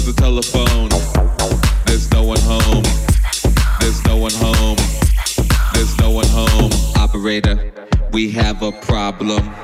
the telephone. There's no one home. There's no one home. There's no one home. Operator, we have a problem.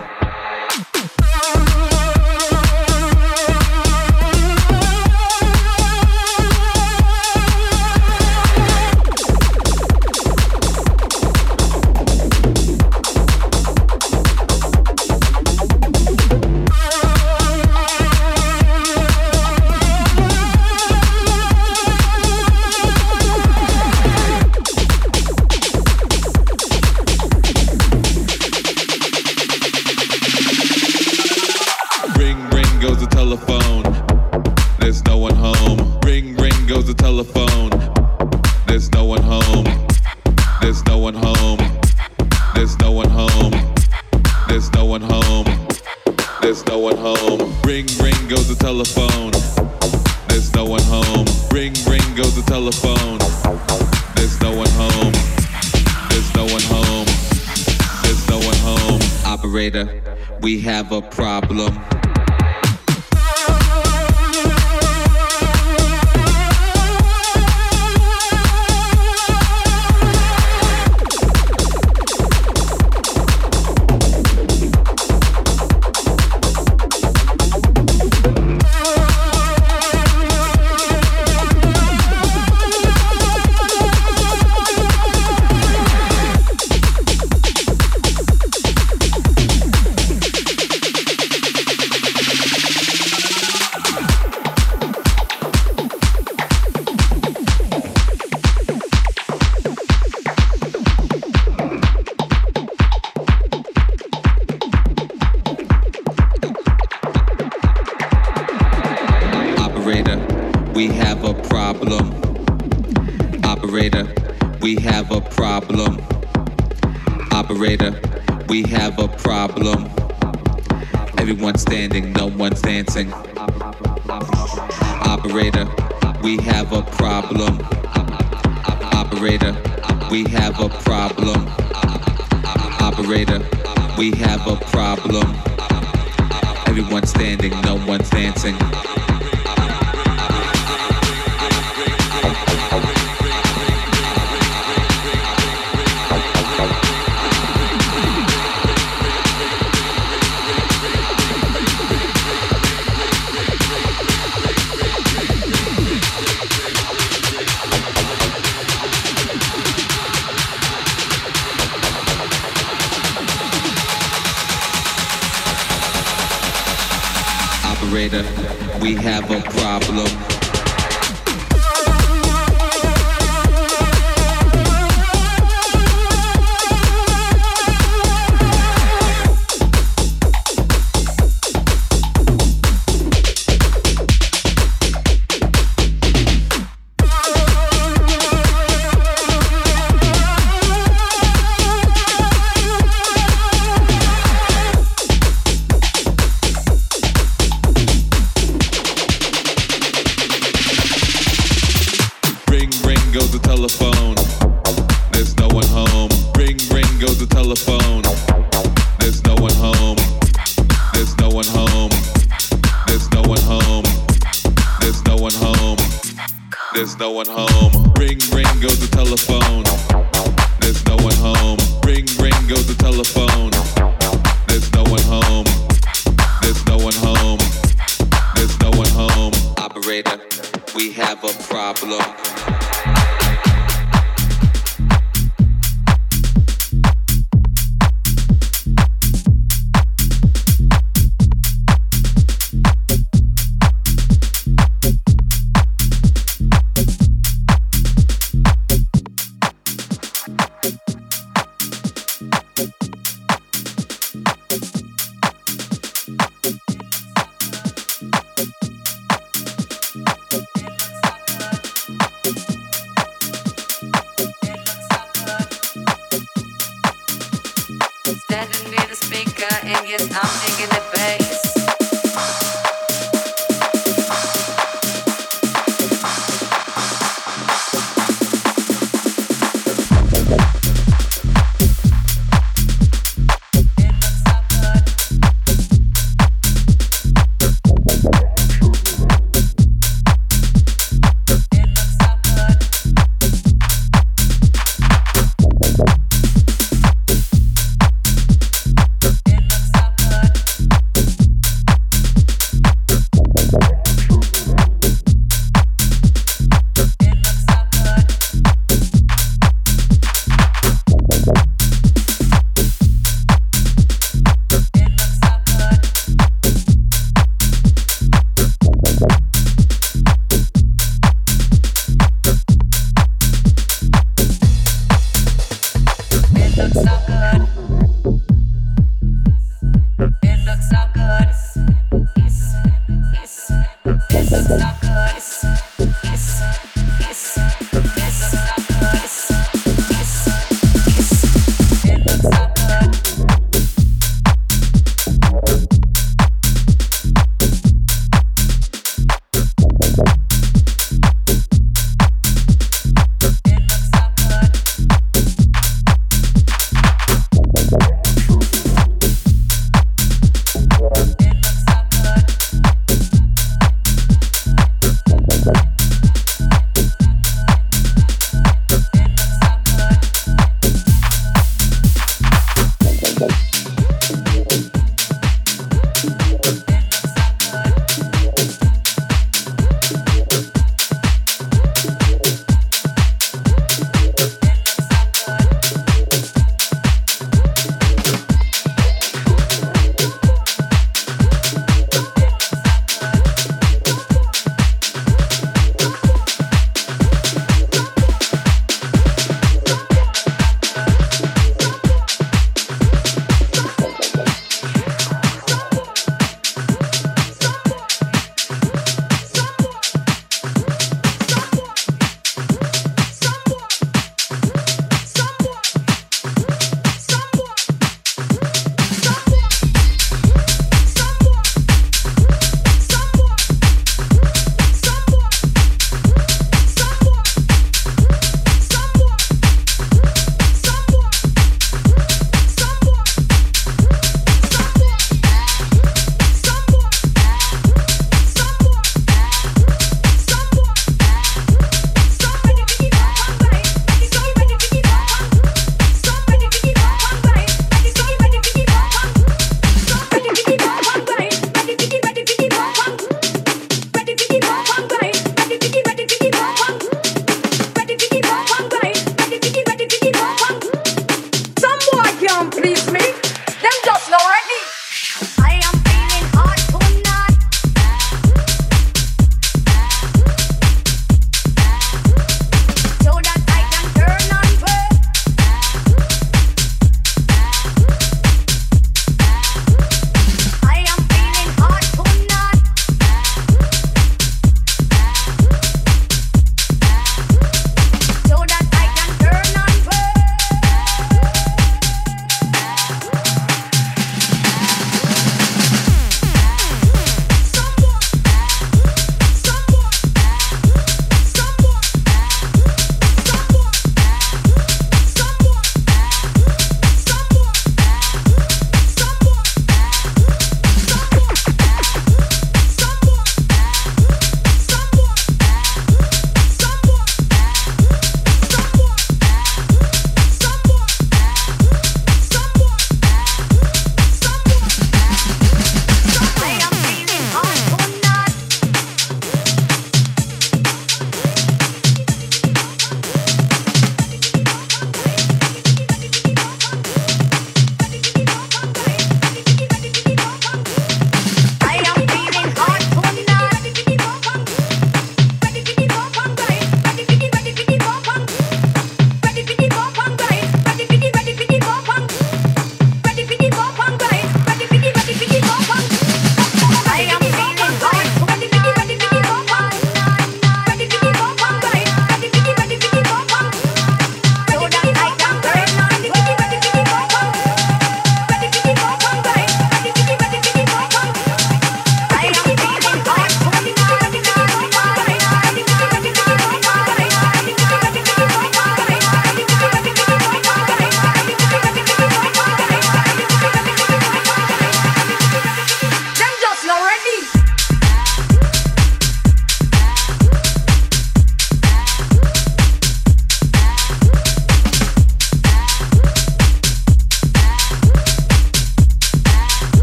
We have a problem.